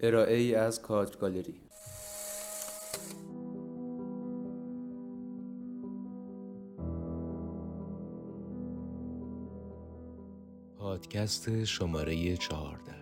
ارائه ای از کادر گالری. پادکست شماره چهارده.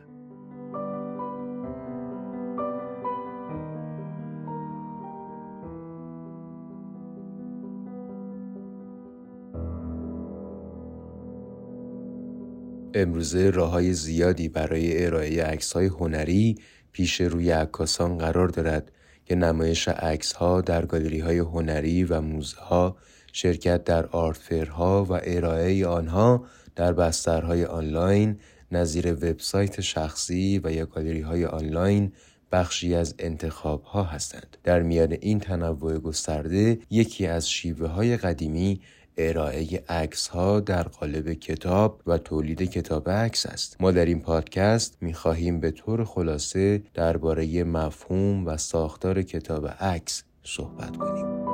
امروزه راه های زیادی برای ارائه عکس های هنری پیش روی عکاسان قرار دارد که نمایش عکس ها در گالری های هنری و موزه ها شرکت در آرت ها و ارائه آنها در بسترهای آنلاین نظیر وبسایت شخصی و یا گالری های آنلاین بخشی از انتخاب ها هستند. در میان این تنوع گسترده یکی از شیوه های قدیمی ارائه عکس ها در قالب کتاب و تولید کتاب عکس است. ما در این پادکست می خواهیم به طور خلاصه درباره مفهوم و ساختار کتاب عکس صحبت کنیم.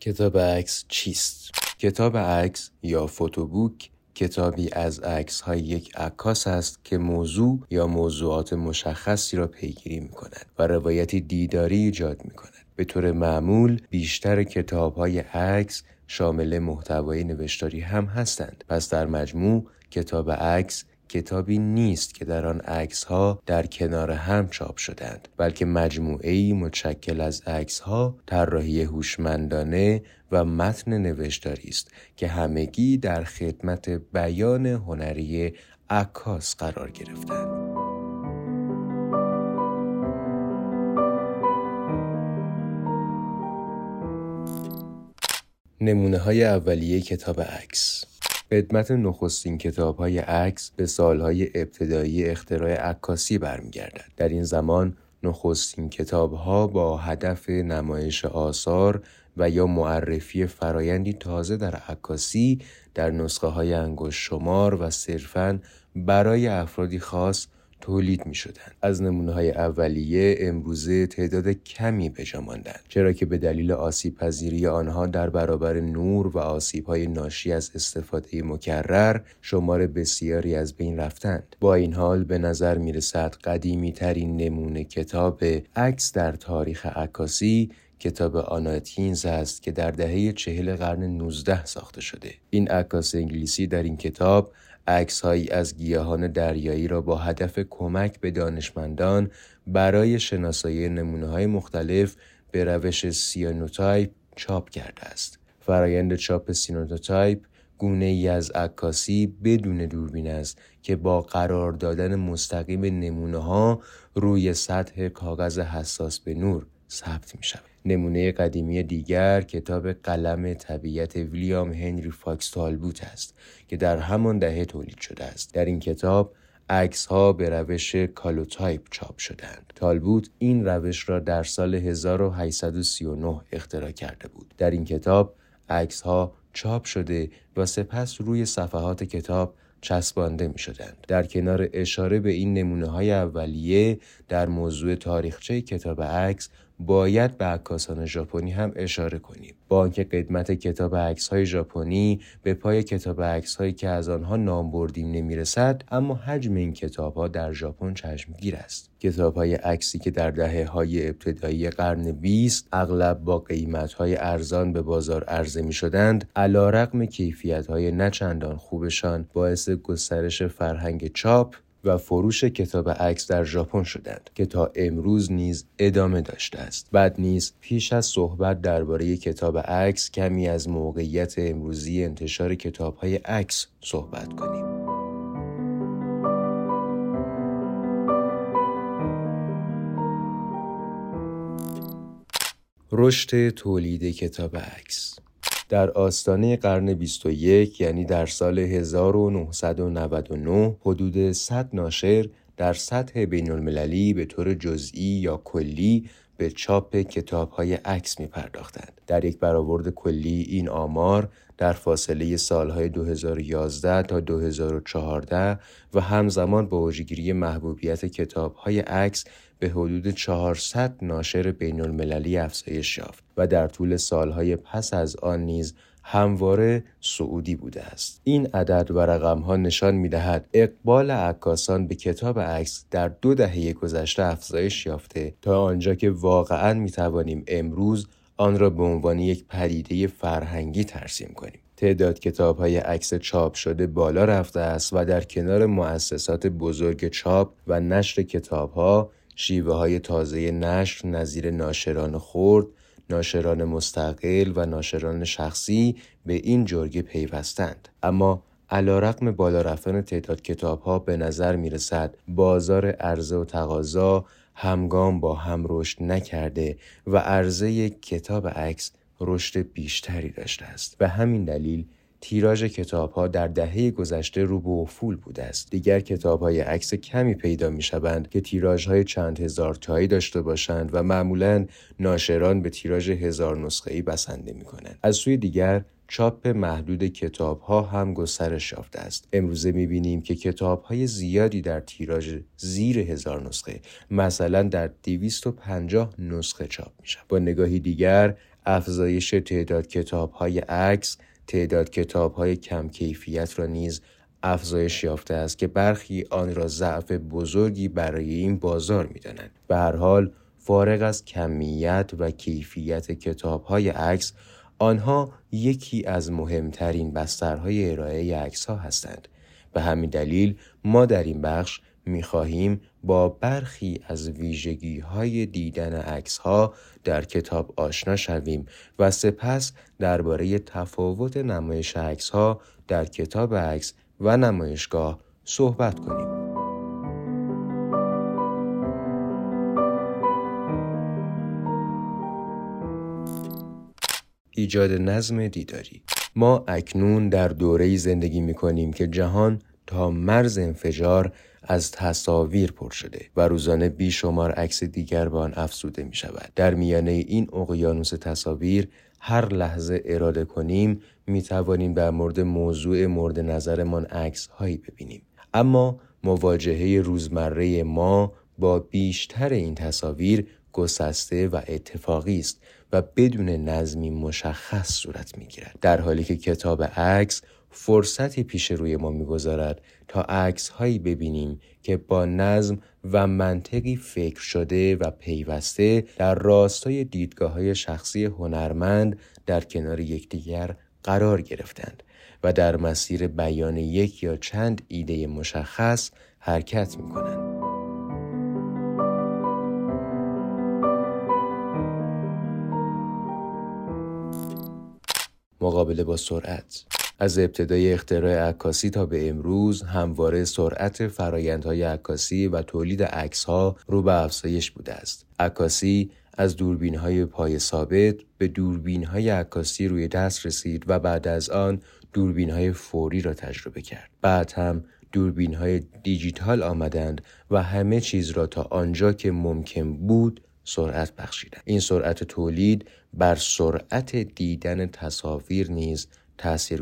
کتاب عکس چیست؟ کتاب عکس یا فوتوبوک کتابی از عکس های یک عکاس است که موضوع یا موضوعات مشخصی را پیگیری می کند و روایتی دیداری ایجاد می کند. به طور معمول بیشتر کتاب های عکس شامل محتوای نوشتاری هم هستند. پس در مجموع کتاب عکس کتابی نیست که در آن عکس ها در کنار هم چاپ شدند بلکه مجموعه متشکل از عکس ها طراحی هوشمندانه و متن نوشتاری است که همگی در خدمت بیان هنری عکاس قرار گرفتند. نمونه های اولیه کتاب عکس خدمت نخستین های عکس به سالهای ابتدایی اختراع عکاسی برمیگردد. در این زمان نخستین ها با هدف نمایش آثار و یا معرفی فرایندی تازه در عکاسی در نسخه های انگشت شمار و صرفاً برای افرادی خاص تولید می شدن. از نمونه های اولیه امروزه تعداد کمی بجا ماندند چرا که به دلیل آسیب پذیری آنها در برابر نور و آسیب های ناشی از استفاده مکرر شمار بسیاری از بین رفتند با این حال به نظر می رسد قدیمی ترین نمونه کتاب عکس در تاریخ عکاسی کتاب آنا اتکینز است که در دهه چهل قرن 19 ساخته شده. این عکاس انگلیسی در این کتاب عکسهایی از گیاهان دریایی را با هدف کمک به دانشمندان برای شناسایی نمونه های مختلف به روش سیانوتایپ چاپ کرده است. فرایند چاپ سیانوتایپ گونه ای از عکاسی بدون دوربین است که با قرار دادن مستقیم نمونه ها روی سطح کاغذ حساس به نور ثبت می شود. نمونه قدیمی دیگر کتاب قلم طبیعت ویلیام هنری فاکس تالبوت است که در همان دهه تولید شده است در این کتاب عکس ها به روش کالوتایپ چاپ شدند. تالبوت این روش را در سال 1839 اختراع کرده بود. در این کتاب عکس ها چاپ شده و سپس روی صفحات کتاب چسبانده می شدند. در کنار اشاره به این نمونه های اولیه در موضوع تاریخچه کتاب عکس باید به عکاسان ژاپنی هم اشاره کنیم. با آنکه قدمت کتاب عکس های ژاپنی به پای کتاب عکس هایی که از آنها نام بردیم نمی‌رسد اما حجم این کتاب ها در ژاپن چشمگیر است. کتاب های عکسی که در دهه های ابتدایی قرن 20 اغلب با قیمت های ارزان به بازار عرضه می شدند علا رقم کیفیت های نچندان خوبشان باعث گسترش فرهنگ چاپ و فروش کتاب عکس در ژاپن شدند که تا امروز نیز ادامه داشته است. بعد نیز پیش از صحبت درباره کتاب عکس کمی از موقعیت امروزی انتشار کتاب های عکس صحبت کنیم. رشد تولید کتاب عکس در آستانه قرن 21 یعنی در سال 1999 حدود 100 ناشر در سطح بین المللی به طور جزئی یا کلی به چاپ کتاب های عکس می پرداختند. در یک برآورد کلی این آمار در فاصله سالهای 2011 تا 2014 و همزمان با اوجگیری محبوبیت کتاب های عکس به حدود 400 ناشر بین المللی افزایش یافت و در طول سالهای پس از آن نیز همواره سعودی بوده است. این عدد و رقم ها نشان می دهد اقبال عکاسان به کتاب عکس در دو دهه گذشته افزایش یافته تا آنجا که واقعا می توانیم امروز آن را به عنوان یک پدیده فرهنگی ترسیم کنیم. تعداد کتاب های عکس چاپ شده بالا رفته است و در کنار مؤسسات بزرگ چاپ و نشر کتاب ها شیوه های تازه نشر نظیر ناشران خرد ناشران مستقل و ناشران شخصی به این جرگه پیوستند. اما علا رقم بالا رفتن تعداد کتاب ها به نظر می رسد بازار عرضه و تقاضا همگام با هم رشد نکرده و عرضه کتاب عکس رشد بیشتری داشته است. به همین دلیل تیراژ کتاب ها در دهه گذشته رو به افول بوده است. دیگر کتاب های عکس کمی پیدا می شوند که تیراژ های چند هزار تایی داشته باشند و معمولا ناشران به تیراژ هزار نسخه ای بسنده می کنند از سوی دیگر چاپ محدود کتاب ها هم گسترش یافته است. امروزه می بینیم که کتاب های زیادی در تیراژ زیر هزار نسخه مثلا در 250 نسخه چاپ می شود با نگاهی دیگر افزایش تعداد کتاب های عکس تعداد کتاب های کم کیفیت را نیز افزایش یافته است که برخی آن را ضعف بزرگی برای این بازار می دانند. به هر حال فارغ از کمیت و کیفیت کتاب های عکس آنها یکی از مهمترین بسترهای ارائه عکس ها هستند. به همین دلیل ما در این بخش می خواهیم با برخی از ویژگی های دیدن عکس ها در کتاب آشنا شویم و سپس درباره تفاوت نمایش عکس ها در کتاب عکس و نمایشگاه صحبت کنیم. ایجاد نظم دیداری ما اکنون در دوره زندگی می کنیم که جهان تا مرز انفجار از تصاویر پر شده و روزانه بیشمار عکس دیگر به آن افزوده می شود. در میانه این اقیانوس تصاویر هر لحظه اراده کنیم می توانیم در مورد موضوع مورد نظرمان عکس هایی ببینیم. اما مواجهه روزمره ما با بیشتر این تصاویر گسسته و اتفاقی است و بدون نظمی مشخص صورت می گیرد. در حالی که کتاب عکس فرصتی پیش روی ما می‌گذارد تا عکس هایی ببینیم که با نظم و منطقی فکر شده و پیوسته در راستای دیدگاه های شخصی هنرمند در کنار یکدیگر قرار گرفتند و در مسیر بیان یک یا چند ایده مشخص حرکت می کنند. مقابله با سرعت از ابتدای اختراع عکاسی تا به امروز همواره سرعت فرایندهای عکاسی و تولید عکسها رو به افزایش بوده است. عکاسی از دوربین های پای ثابت به دوربین های عکاسی روی دست رسید و بعد از آن دوربین های فوری را تجربه کرد. بعد هم دوربین های دیجیتال آمدند و همه چیز را تا آنجا که ممکن بود سرعت بخشیدند. این سرعت تولید بر سرعت دیدن تصاویر نیز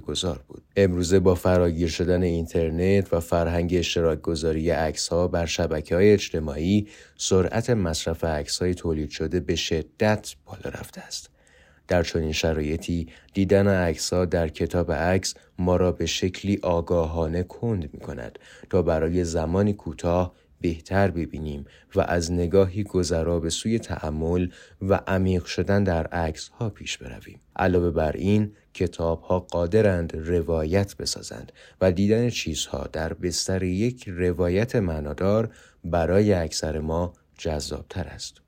گذار بود. امروزه با فراگیر شدن اینترنت و فرهنگ اشتراک گذاری عکس ها بر شبکه های اجتماعی سرعت مصرف عکس های تولید شده به شدت بالا رفته است. در چنین شرایطی دیدن عکس ها در کتاب عکس ما را به شکلی آگاهانه کند می کند تا برای زمانی کوتاه بهتر ببینیم و از نگاهی گذرا به سوی تعمل و عمیق شدن در عکس ها پیش برویم. علاوه بر این کتاب ها قادرند روایت بسازند و دیدن چیزها در بستر یک روایت معنادار برای اکثر ما جذابتر است.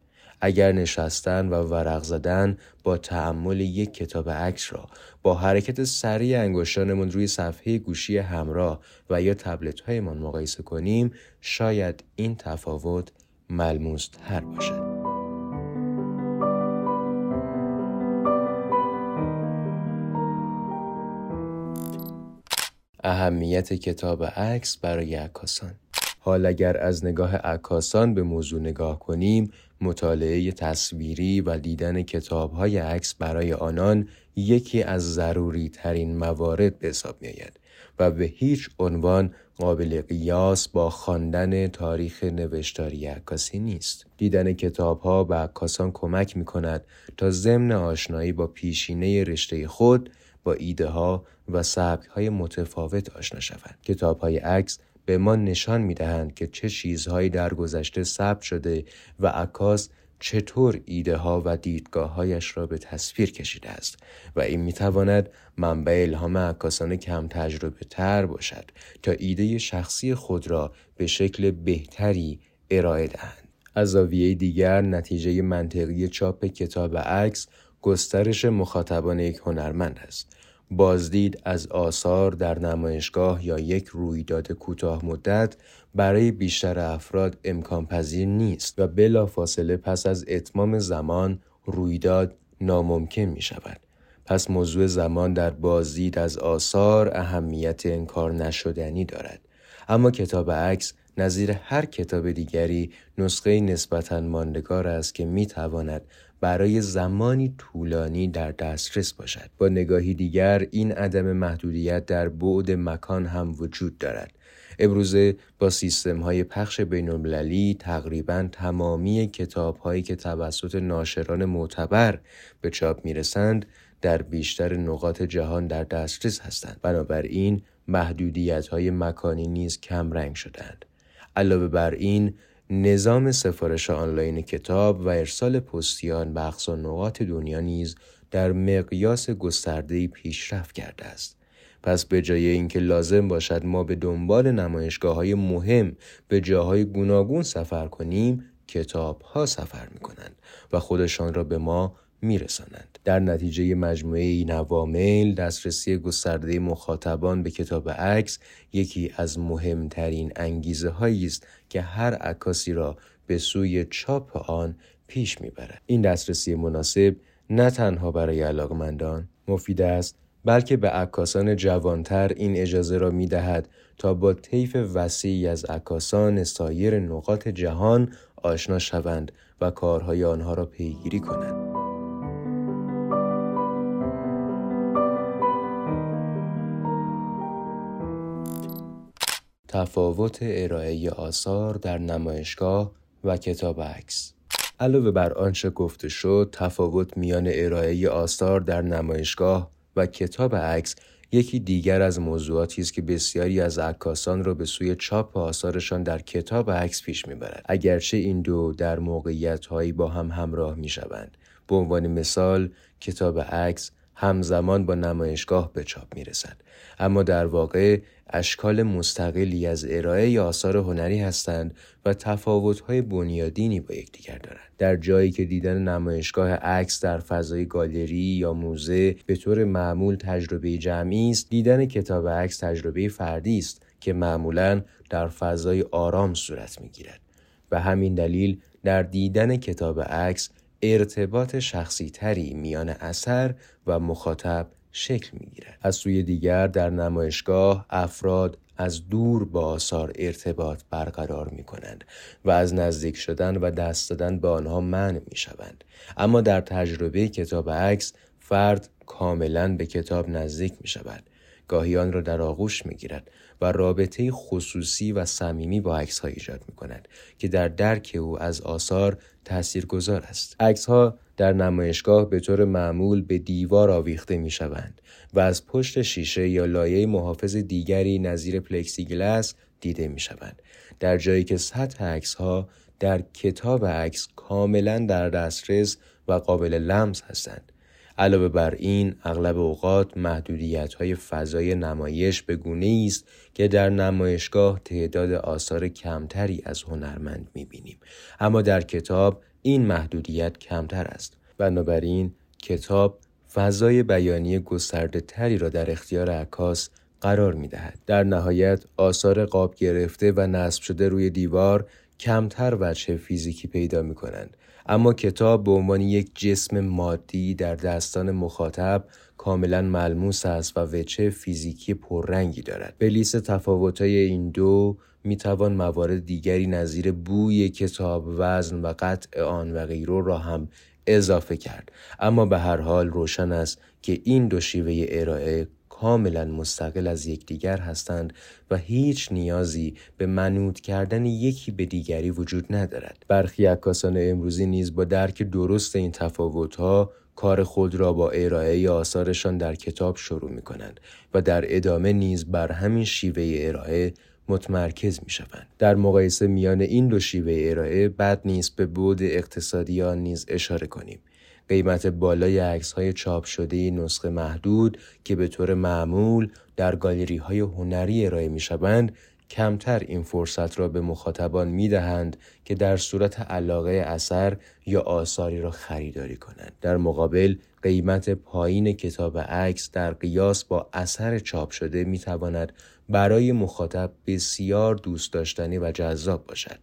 اگر نشستن و ورق زدن با تحمل یک کتاب عکس را با حرکت سریع انگشتانمان روی صفحه گوشی همراه و یا تبلت هایمان مقایسه کنیم شاید این تفاوت ملموس تر باشد. اهمیت کتاب عکس برای عکاسان حال اگر از نگاه عکاسان به موضوع نگاه کنیم مطالعه تصویری و دیدن کتاب های عکس برای آنان یکی از ضروری ترین موارد به حساب می آید و به هیچ عنوان قابل قیاس با خواندن تاریخ نوشتاری عکاسی نیست. دیدن کتاب ها به عکاسان کمک می کند تا ضمن آشنایی با پیشینه رشته خود با ایده ها و سبک های متفاوت آشنا شوند. کتاب های عکس به ما نشان می دهند که چه چیزهایی در گذشته ثبت شده و عکاس چطور ایده ها و دیدگاه هایش را به تصویر کشیده است و این می تواند منبع الهام عکاسان کم تجربه تر باشد تا ایده شخصی خود را به شکل بهتری ارائه دهند. از زاویه دیگر نتیجه منطقی چاپ کتاب عکس گسترش مخاطبان یک هنرمند است بازدید از آثار در نمایشگاه یا یک رویداد کوتاه مدت برای بیشتر افراد امکان پذیر نیست و بلا فاصله پس از اتمام زمان رویداد ناممکن می شود. پس موضوع زمان در بازدید از آثار اهمیت انکار نشدنی دارد. اما کتاب عکس نظیر هر کتاب دیگری نسخه نسبتا ماندگار است که می تواند برای زمانی طولانی در دسترس باشد. با نگاهی دیگر این عدم محدودیت در بعد مکان هم وجود دارد. ابروزه با سیستم های پخش بین تقریبا تمامی کتاب هایی که توسط ناشران معتبر به چاپ می‌رسند در بیشتر نقاط جهان در دسترس هستند. بنابراین محدودیت های مکانی نیز کم رنگ شدند علاوه بر این نظام سفارش آنلاین کتاب و ارسال پستیان به اقصا نقاط دنیا نیز در مقیاس گسترده پیشرفت کرده است. پس به جای اینکه لازم باشد ما به دنبال نمایشگاه های مهم به جاهای گوناگون سفر کنیم کتاب ها سفر می کنند و خودشان را به ما میرسانند. در نتیجه مجموعه این عوامل دسترسی گسترده مخاطبان به کتاب عکس یکی از مهمترین انگیزه هایی است که هر عکاسی را به سوی چاپ آن پیش می‌برد این دسترسی مناسب نه تنها برای علاقمندان مفید است بلکه به عکاسان جوانتر این اجازه را می دهد تا با طیف وسیعی از عکاسان سایر نقاط جهان آشنا شوند و کارهای آنها را پیگیری کنند. تفاوت ارائه آثار در نمایشگاه و کتاب عکس. علاوه بر آنچه گفته شد تفاوت میان ارائه آثار در نمایشگاه و کتاب عکس یکی دیگر از موضوعاتی است که بسیاری از عکاسان را به سوی چاپ آثارشان در کتاب عکس پیش می‌برد. اگرچه این دو در موقعیت هایی با هم همراه می‌شوند. به عنوان مثال کتاب عکس همزمان با نمایشگاه به چاپ می رسد. اما در واقع اشکال مستقلی از ارائه آثار هنری هستند و تفاوت‌های بنیادینی با یکدیگر دارند. در جایی که دیدن نمایشگاه عکس در فضای گالری یا موزه به طور معمول تجربه جمعی است، دیدن کتاب عکس تجربه فردی است که معمولا در فضای آرام صورت می‌گیرد. به همین دلیل در دیدن کتاب عکس ارتباط شخصی تری میان اثر و مخاطب شکل می گیرد. از سوی دیگر در نمایشگاه افراد از دور با آثار ارتباط برقرار می کنند و از نزدیک شدن و دست دادن به آنها منع می شوند. اما در تجربه کتاب عکس فرد کاملا به کتاب نزدیک می شود. گاهی آن را در آغوش می گیرد و رابطه خصوصی و صمیمی با عکس ایجاد می کند که در درک او از آثار گذار است. عکس ها در نمایشگاه به طور معمول به دیوار آویخته می شوند و از پشت شیشه یا لایه محافظ دیگری نظیر پلکسیگلاس دیده می شوند. در جایی که سطح عکس ها در کتاب عکس کاملا در دسترس و قابل لمس هستند. علاوه بر این اغلب اوقات محدودیت های فضای نمایش به گونه است که در نمایشگاه تعداد آثار کمتری از هنرمند می‌بینیم. اما در کتاب این محدودیت کمتر است. بنابراین کتاب فضای بیانی گسترده تری را در اختیار عکاس قرار می دهد. در نهایت آثار قاب گرفته و نصب شده روی دیوار کمتر وجه فیزیکی پیدا می کنند اما کتاب به عنوان یک جسم مادی در دستان مخاطب کاملا ملموس است و وچه فیزیکی پررنگی دارد. به لیست تفاوت‌های این دو می توان موارد دیگری نظیر بوی کتاب وزن و قطع آن و غیره را هم اضافه کرد. اما به هر حال روشن است که این دو شیوه ارائه کاملا مستقل از یکدیگر هستند و هیچ نیازی به منوط کردن یکی به دیگری وجود ندارد برخی عکاسان امروزی نیز با درک درست این تفاوتها کار خود را با ارائه آثارشان در کتاب شروع می کنند و در ادامه نیز بر همین شیوه ارائه متمرکز می شوند. در مقایسه میان این دو شیوه ارائه بد نیست به بود اقتصادی آن نیز اشاره کنیم. قیمت بالای عکس های چاپ شده نسخه محدود که به طور معمول در گالری های هنری ارائه می شوند کمتر این فرصت را به مخاطبان می دهند که در صورت علاقه اثر یا آثاری را خریداری کنند. در مقابل قیمت پایین کتاب عکس در قیاس با اثر چاپ شده می تواند برای مخاطب بسیار دوست داشتنی و جذاب باشد.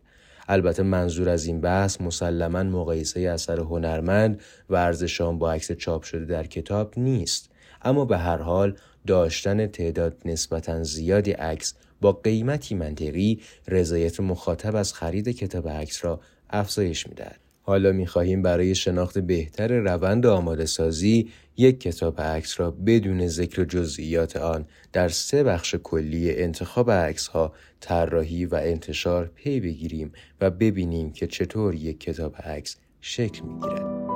البته منظور از این بحث مسلما مقایسه اثر هنرمند و ارزش با عکس چاپ شده در کتاب نیست. اما به هر حال داشتن تعداد نسبتا زیادی عکس با قیمتی منطقی رضایت مخاطب از خرید کتاب عکس را افزایش می‌دهد. حالا می خواهیم برای شناخت بهتر روند آماده سازی یک کتاب عکس را بدون ذکر جزئیات آن در سه بخش کلی انتخاب عکس ها طراحی و انتشار پی بگیریم و ببینیم که چطور یک کتاب عکس شکل می گیرد.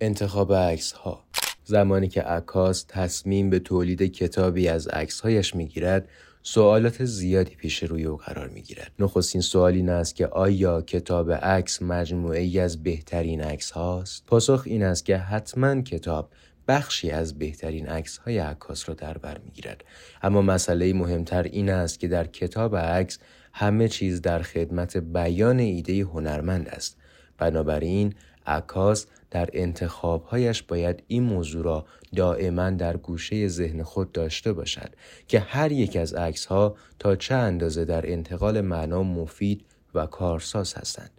انتخاب عکس ها زمانی که عکاس تصمیم به تولید کتابی از عکسهایش می‌گیرد سوالات زیادی پیش روی او قرار می گیرد. نخستین سوال این است که آیا کتاب عکس مجموعه ای از بهترین عکس هاست؟ پاسخ این است که حتما کتاب بخشی از بهترین عکس های عکاس را در بر می گیرد. اما مسئله مهمتر این است که در کتاب عکس همه چیز در خدمت بیان ایده هنرمند است. بنابراین عکاس در انتخابهایش باید این موضوع را دائما در گوشه ذهن خود داشته باشد که هر یک از عکس ها تا چه اندازه در انتقال معنا مفید و کارساز هستند.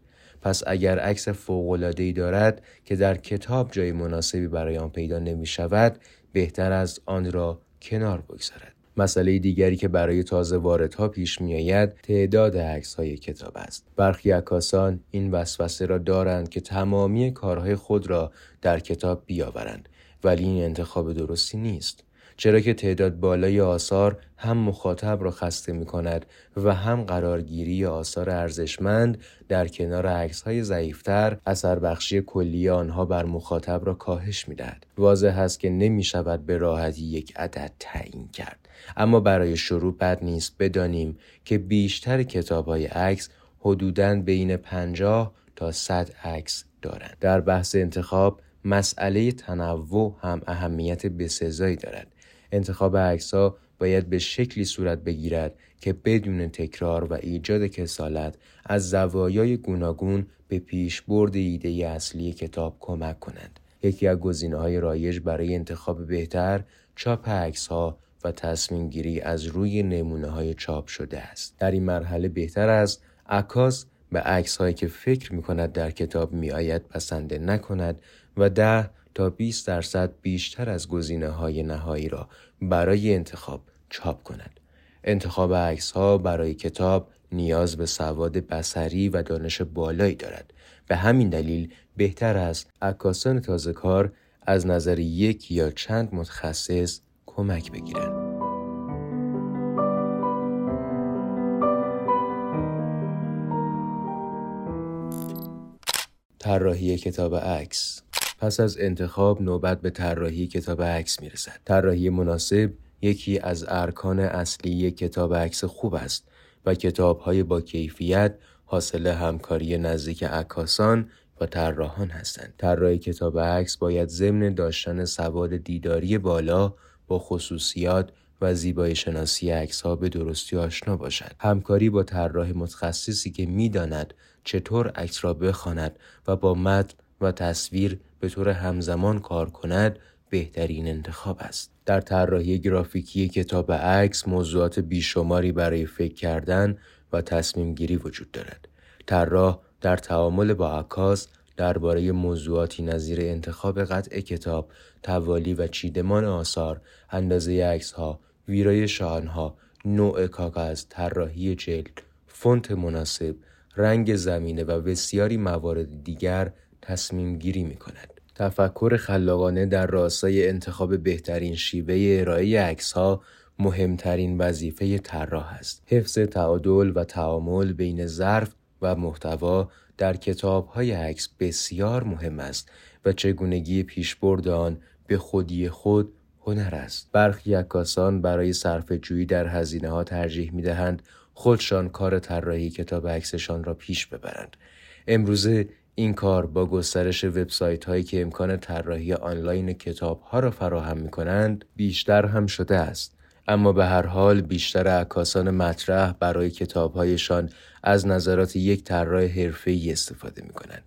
پس اگر عکس فوق‌العاده‌ای دارد که در کتاب جای مناسبی برای آن پیدا نمی شود بهتر از آن را کنار بگذارد. مسئله دیگری که برای تازه واردها پیش می آید تعداد عکس های کتاب است. برخی عکاسان این وسوسه را دارند که تمامی کارهای خود را در کتاب بیاورند ولی این انتخاب درستی نیست. چرا که تعداد بالای آثار هم مخاطب را خسته می کند و هم قرارگیری آثار ارزشمند در کنار عکس های ضعیفتر اثر بخشی کلی آنها بر مخاطب را کاهش می دهد. واضح است که نمی شود به راحتی یک عدد تعیین کرد. اما برای شروع بد نیست بدانیم که بیشتر کتاب های عکس حدوداً بین 50 تا 100 عکس دارند. در بحث انتخاب مسئله تنوع هم اهمیت بسزایی دارد. انتخاب عکس ها باید به شکلی صورت بگیرد که بدون تکرار و ایجاد کسالت از زوایای گوناگون به پیشبرد ایده اصلی کتاب کمک کنند. یکی از گزینه های رایج برای انتخاب بهتر چاپ عکس ها و تصمیم گیری از روی نمونه های چاپ شده است. در این مرحله بهتر است عکاس به عکس هایی که فکر می کند در کتاب می آید پسنده نکند و ده تا 20 درصد بیشتر از گزینه های نهایی را برای انتخاب چاپ کند. انتخاب عکس ها برای کتاب نیاز به سواد بسری و دانش بالایی دارد. به همین دلیل بهتر است عکاسان تازه کار از نظر یک یا چند متخصص کمک بگیرند. طراحی کتاب عکس پس از انتخاب نوبت به طراحی کتاب عکس می‌رسد طراحی مناسب یکی از ارکان اصلی کتاب عکس خوب است و کتاب های با کیفیت حاصل همکاری نزدیک عکاسان و طراحان هستند. طراحی کتاب عکس باید ضمن داشتن سواد دیداری بالا با خصوصیات و زیبایی شناسی عکس ها به درستی آشنا باشد. همکاری با طراح متخصصی که می‌داند چطور عکس را بخواند و با متن و تصویر به طور همزمان کار کند بهترین انتخاب است. در طراحی گرافیکی کتاب عکس موضوعات بیشماری برای فکر کردن و تصمیم گیری وجود دارد. طراح در تعامل با عکاس درباره موضوعاتی نظیر انتخاب قطع کتاب، توالی و چیدمان آثار، اندازه عکسها، ویرای شانها، نوع کاغذ، طراحی جلد، فونت مناسب، رنگ زمینه و بسیاری موارد دیگر تصمیم گیری می کند. تفکر خلاقانه در راستای انتخاب بهترین شیوه ارائه عکس ها مهمترین وظیفه طراح است. حفظ تعادل و تعامل بین ظرف و محتوا در کتاب های عکس بسیار مهم است و چگونگی پیشبرد آن به خودی خود هنر است. برخی عکاسان برای صرف جویی در هزینه ها ترجیح می دهند خودشان کار طراحی کتاب عکسشان را پیش ببرند. امروزه این کار با گسترش وبسایت هایی که امکان طراحی آنلاین کتاب ها را فراهم می کنند بیشتر هم شده است. اما به هر حال بیشتر عکاسان مطرح برای کتابهایشان از نظرات یک طراح حرفه‌ای استفاده می کنند.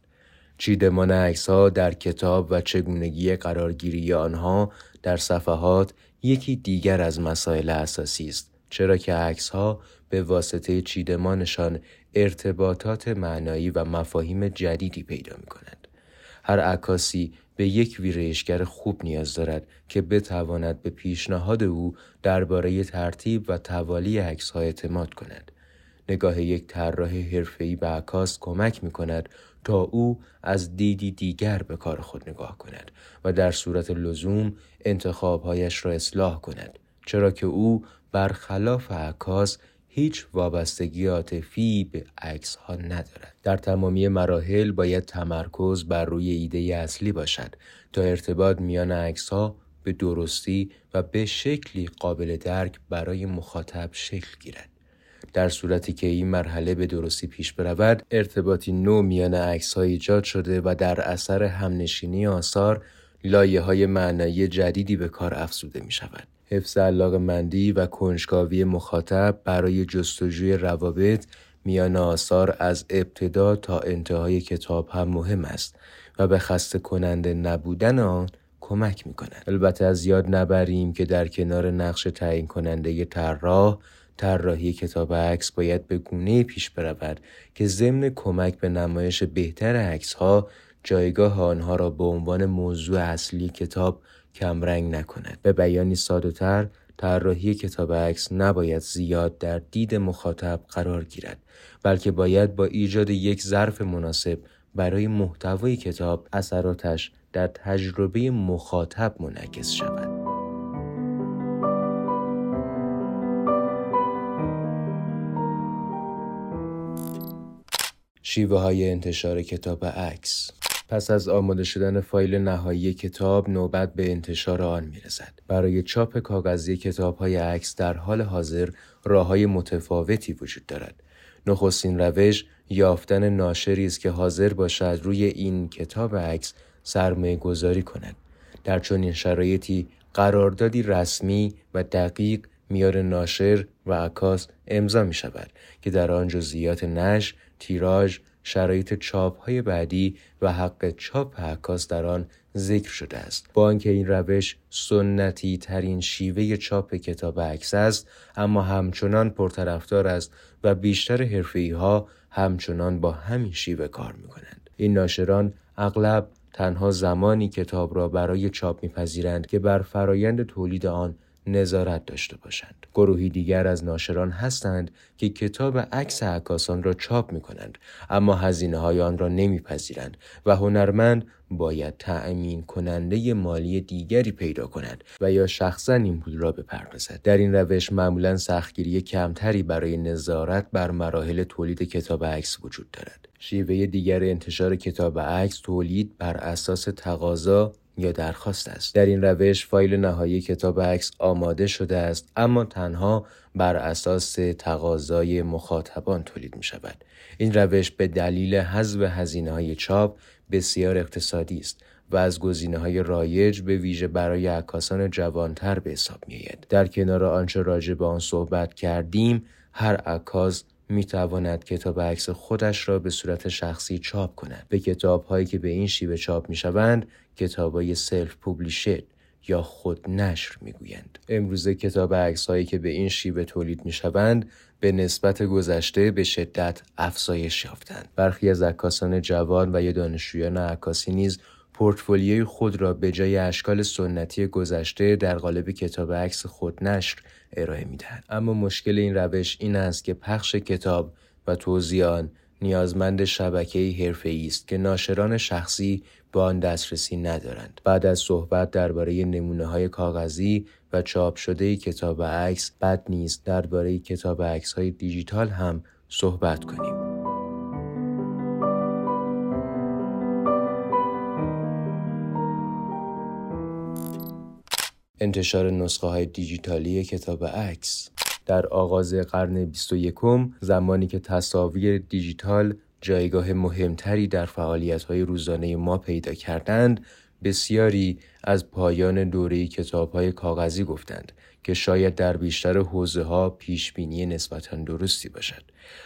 چیدمان عکس ها در کتاب و چگونگی قرارگیری آنها در صفحات یکی دیگر از مسائل اساسی است چرا که عکس ها به واسطه چیدمانشان ارتباطات معنایی و مفاهیم جدیدی پیدا می کنند. هر عکاسی به یک ویرایشگر خوب نیاز دارد که بتواند به پیشنهاد او درباره ترتیب و توالی عکس ها اعتماد کند. نگاه یک طراح حرفه‌ای به عکاس کمک می کند تا او از دیدی دیگر به کار خود نگاه کند و در صورت لزوم انتخابهایش را اصلاح کند چرا که او برخلاف عکاس هیچ وابستگی عاطفی به عکس ها ندارد. در تمامی مراحل باید تمرکز بر روی ایده اصلی باشد تا ارتباط میان عکس ها به درستی و به شکلی قابل درک برای مخاطب شکل گیرد. در صورتی که این مرحله به درستی پیش برود ارتباطی نو میان عکس ایجاد شده و در اثر همنشینی آثار لایه های معنایی جدیدی به کار افزوده می شود. حفظ علاق مندی و کنجکاوی مخاطب برای جستجوی روابط میان آثار از ابتدا تا انتهای کتاب هم مهم است و به خسته کننده نبودن آن کمک می کند. البته از یاد نبریم که در کنار نقش تعیین کننده طراح طراحی کتاب عکس باید به گونه پیش برود که ضمن کمک به نمایش بهتر عکس ها جایگاه آنها را به عنوان موضوع اصلی کتاب کمرنگ نکند. به بیانی ساده تر طراحی کتاب عکس نباید زیاد در دید مخاطب قرار گیرد بلکه باید با ایجاد یک ظرف مناسب برای محتوای کتاب اثراتش در تجربه مخاطب منعکس شود. شیوه های انتشار کتاب عکس پس از آماده شدن فایل نهایی کتاب نوبت به انتشار آن می‌رسد. برای چاپ کاغذی کتاب های عکس در حال حاضر راه های متفاوتی وجود دارد. نخستین روش یافتن ناشری است که حاضر باشد روی این کتاب عکس سرمایه گذاری کند. در چنین شرایطی قراردادی رسمی و دقیق میار ناشر و عکاس امضا می شود که در آن جزئیات نشر تیراژ شرایط چاپ های بعدی و حق چاپ عکاس در آن ذکر شده است با آنکه این روش سنتی ترین شیوه چاپ کتاب عکس است اما همچنان پرطرفدار است و بیشتر حرفی ها همچنان با همین شیوه کار می کنند. این ناشران اغلب تنها زمانی کتاب را برای چاپ میپذیرند که بر فرایند تولید آن نظارت داشته باشند. گروهی دیگر از ناشران هستند که کتاب عکس عکاسان را چاپ می کنند اما هزینه های آن را نمیپذیرند و هنرمند باید تأمین کننده مالی دیگری پیدا کند و یا شخصا این پول را بپردازد در این روش معمولا سختگیری کمتری برای نظارت بر مراحل تولید کتاب عکس وجود دارد شیوه دیگر انتشار کتاب عکس تولید بر اساس تقاضا یا درخواست است در این روش فایل نهایی کتاب عکس آماده شده است اما تنها بر اساس تقاضای مخاطبان تولید می شود این روش به دلیل حذف هزینه های چاپ بسیار اقتصادی است و از گزینه های رایج به ویژه برای عکاسان جوانتر به حساب می آید. در کنار آنچه راجع به آن صحبت کردیم هر عکاس می تواند کتاب عکس خودش را به صورت شخصی چاپ کند. به کتاب هایی که به این شیوه چاپ می شوند کتاب های سلف پوبلیشد یا خود نشر می‌گویند. امروزه کتاب عکس هایی که به این شیوه تولید می‌شوند به نسبت گذشته به شدت افزایش یافتند. برخی از عکاسان جوان و یا دانشجویان عکاسی نیز پورتفولیوی خود را به جای اشکال سنتی گذشته در قالب کتاب عکس خود نشر ارائه می‌دهند اما مشکل این روش این است که پخش کتاب و توضیح آن نیازمند شبکه حرفه‌ای است که ناشران شخصی به آن دسترسی ندارند. بعد از صحبت درباره نمونه های کاغذی و چاپ شده کتاب عکس بد نیست درباره کتاب عکس های دیجیتال هم صحبت کنیم. انتشار نسخه های دیجیتالی کتاب عکس در آغاز قرن 21 زمانی که تصاویر دیجیتال جایگاه مهمتری در فعالیت های روزانه ما پیدا کردند بسیاری از پایان دوره کتاب های کاغذی گفتند که شاید در بیشتر حوزه ها پیش بینی نسبتا درستی باشد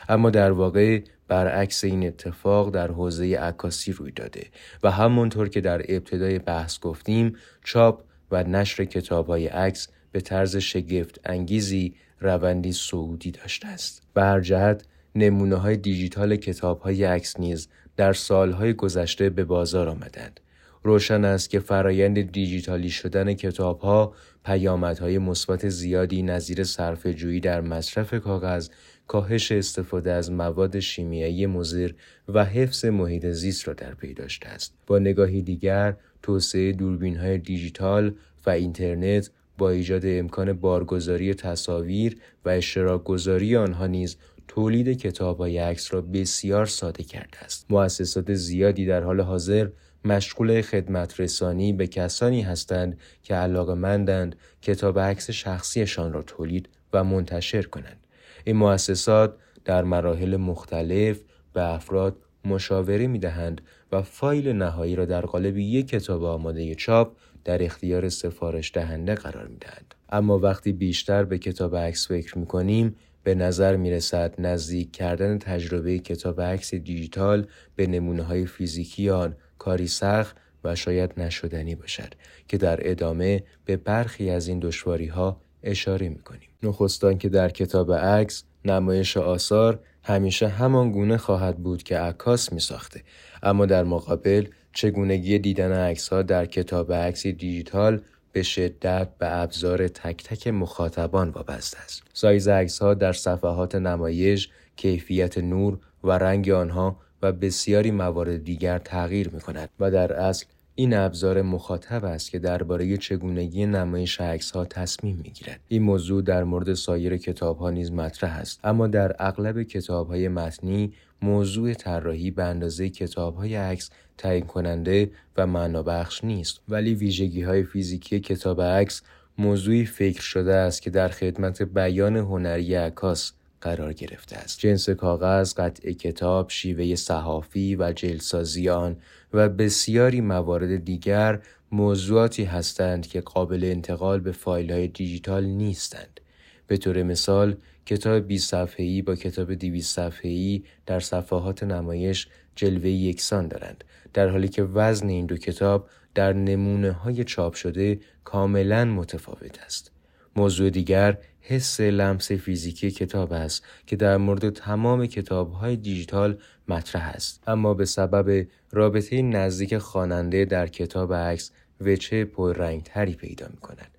اما در واقع برعکس این اتفاق در حوزه عکاسی روی داده و همونطور که در ابتدای بحث گفتیم چاپ و نشر کتاب های عکس به طرز شگفت انگیزی روندی سعودی داشته است. هر جهت نمونه های دیجیتال کتاب های عکس نیز در سالهای گذشته به بازار آمدند. روشن است که فرایند دیجیتالی شدن کتاب ها پیامدهای مثبت زیادی نظیر صرف جویی در مصرف کاغذ، کاهش استفاده از مواد شیمیایی مضر و حفظ محیط زیست را در پی داشته است. با نگاهی دیگر، توسعه دوربین های دیجیتال و اینترنت با ایجاد امکان بارگذاری تصاویر و اشتراک گذاری آنها نیز تولید کتاب های عکس را بسیار ساده کرده است. مؤسسات زیادی در حال حاضر مشغول خدمت رسانی به کسانی هستند که علاقمندند کتاب عکس شخصیشان را تولید و منتشر کنند. این مؤسسات در مراحل مختلف به افراد مشاوره می دهند و فایل نهایی را در قالب یک کتاب آماده چاپ در اختیار سفارش دهنده قرار می دهند. اما وقتی بیشتر به کتاب عکس فکر می کنیم به نظر می رسد نزدیک کردن تجربه کتاب عکس دیجیتال به نمونه های فیزیکی آن کاری سخت و شاید نشدنی باشد که در ادامه به برخی از این دشواری ها اشاره می کنیم. نخستان که در کتاب عکس نمایش آثار همیشه همان گونه خواهد بود که عکاس می ساخته اما در مقابل چگونگی دیدن عکس ها در کتاب عکس دیجیتال به شدت به ابزار تک تک مخاطبان وابسته است. سایز عکس ها در صفحات نمایش، کیفیت نور و رنگ آنها و بسیاری موارد دیگر تغییر می کند و در اصل این ابزار مخاطب است که درباره چگونگی نمایش عکس ها تصمیم می گیرد. این موضوع در مورد سایر کتاب ها نیز مطرح است اما در اغلب کتاب های متنی موضوع طراحی به اندازه کتاب های عکس تعیین کننده و معنابخش نیست. ولی ویژگی های فیزیکی کتاب عکس موضوعی فکر شده است که در خدمت بیان هنری عکاس قرار گرفته است. جنس کاغذ قطع کتاب شیوه صحافی و جلسازی آن و بسیاری موارد دیگر موضوعاتی هستند که قابل انتقال به فایل های دیجیتال نیستند. به طور مثال کتاب 20 صفحه‌ای با کتاب 200 صفحه‌ای در صفحات نمایش جلوه یکسان دارند. در حالی که وزن این دو کتاب در نمونه های چاپ شده کاملا متفاوت است موضوع دیگر حس لمس فیزیکی کتاب است که در مورد تمام کتاب های دیجیتال مطرح است اما به سبب رابطه نزدیک خواننده در کتاب عکس وچه پررنگتری پیدا می کند.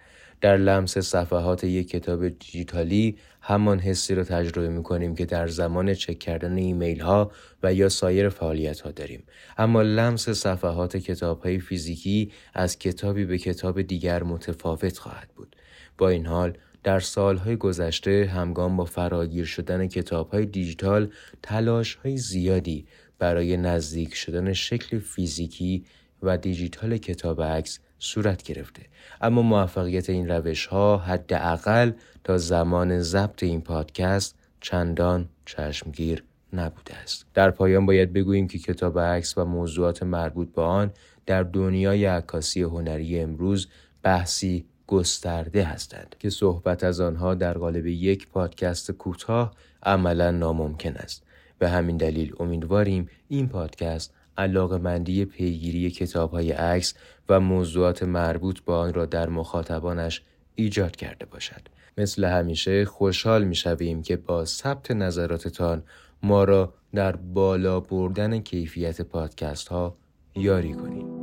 در لمس صفحات یک کتاب دیجیتالی همان حسی را تجربه می کنیم که در زمان چک کردن ایمیل ها و یا سایر فعالیت ها داریم. اما لمس صفحات کتاب های فیزیکی از کتابی به کتاب دیگر متفاوت خواهد بود. با این حال در سالهای گذشته همگام با فراگیر شدن کتابهای دیجیتال تلاش های زیادی برای نزدیک شدن شکل فیزیکی و دیجیتال کتاب عکس صورت گرفته. اما موفقیت این روش ها حداقل تا زمان ضبط این پادکست چندان چشمگیر نبوده است. در پایان باید بگوییم که کتاب عکس و موضوعات مربوط به آن در دنیای عکاسی هنری امروز بحثی گسترده هستند که صحبت از آنها در قالب یک پادکست کوتاه عملا ناممکن است. به همین دلیل امیدواریم این پادکست علاقه مندی پیگیری کتاب های عکس و موضوعات مربوط با آن را در مخاطبانش ایجاد کرده باشد. مثل همیشه خوشحال می شویم که با ثبت نظراتتان ما را در بالا بردن کیفیت پادکست ها یاری کنید.